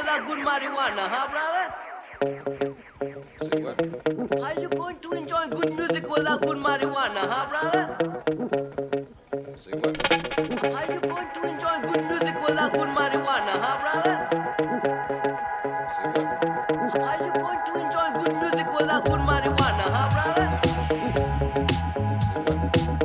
without good marijuana, huh, brother? Say what? Are you going to enjoy good music without good marijuana, huh, brother? Say what? Are you going to enjoy good music without good marijuana, huh, brother? Say what? Are you going to enjoy good music without good marijuana, huh, brother? What?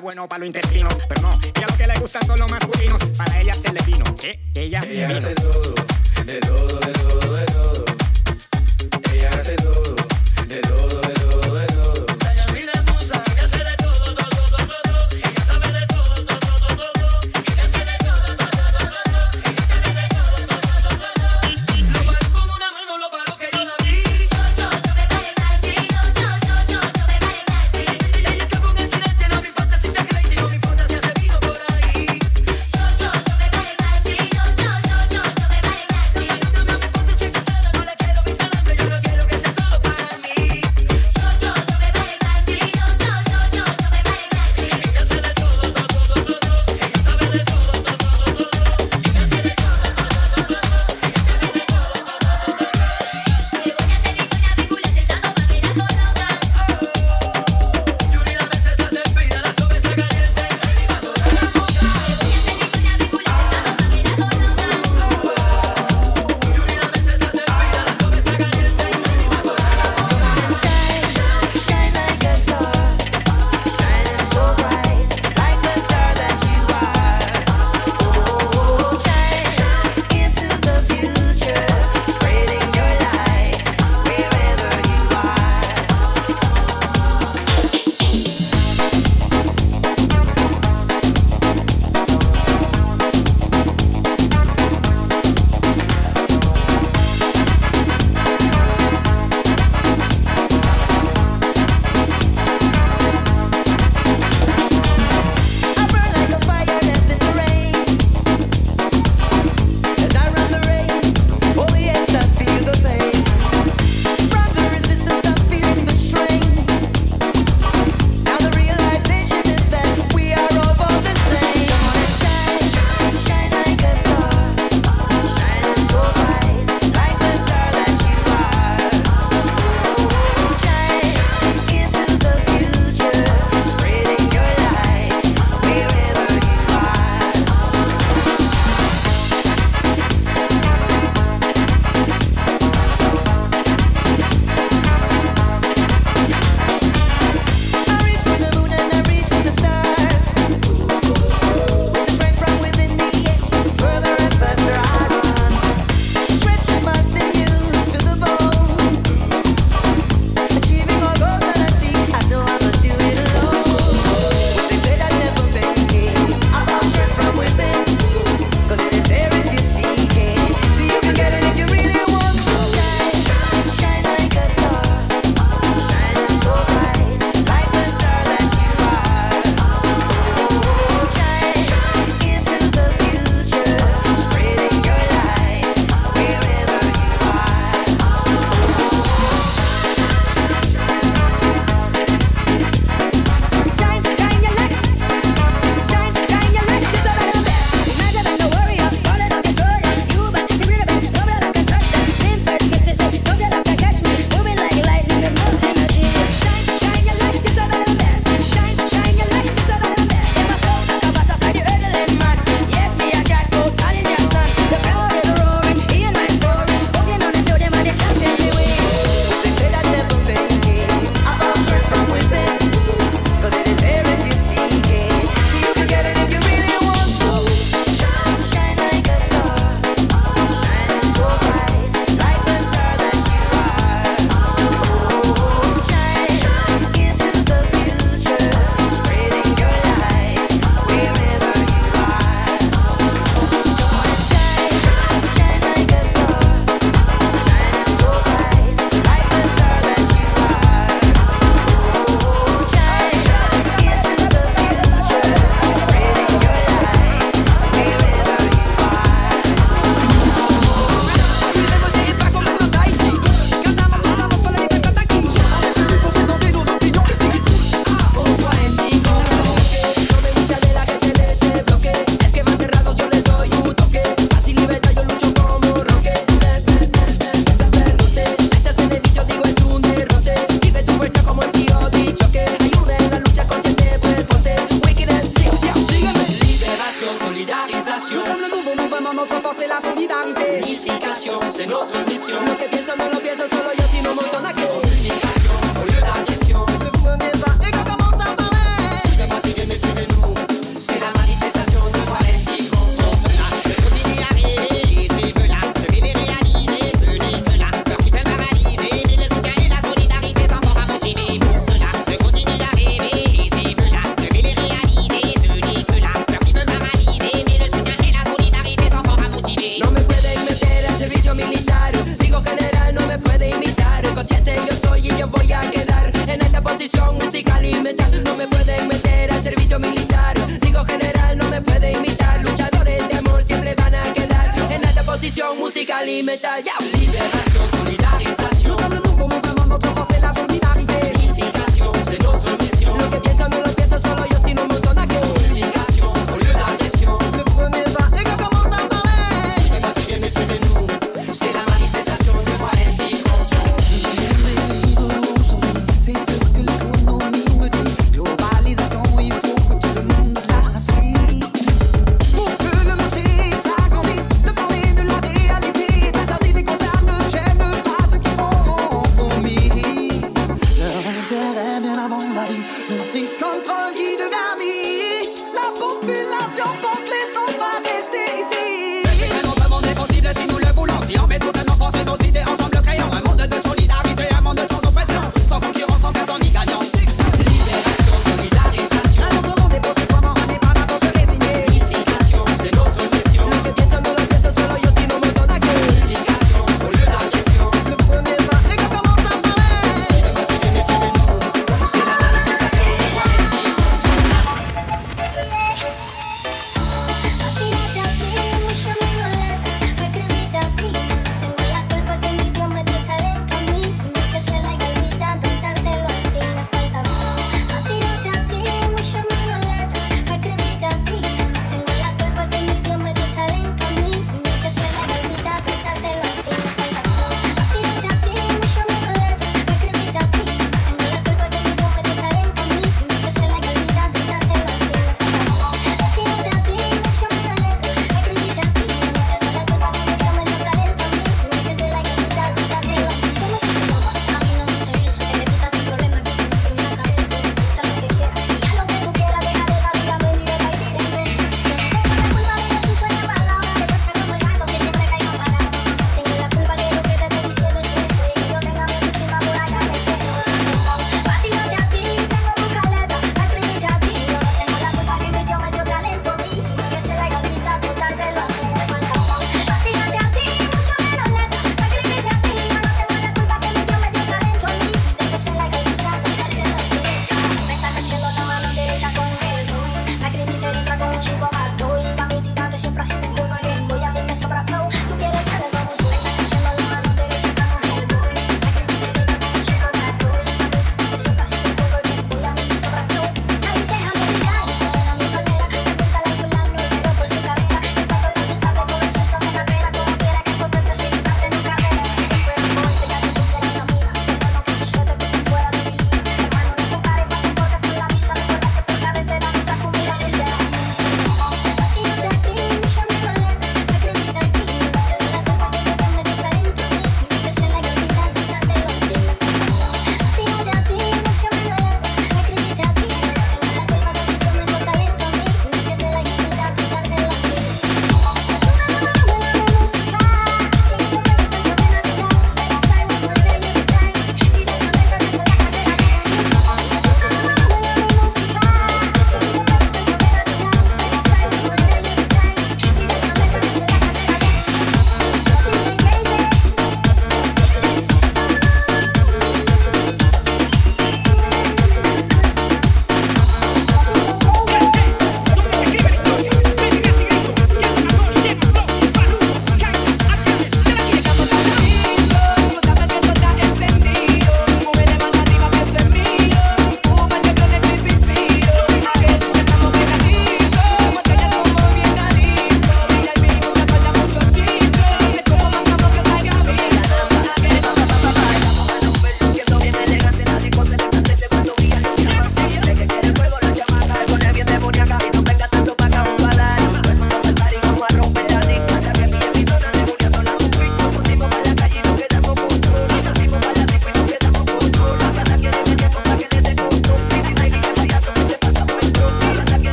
Bueno para los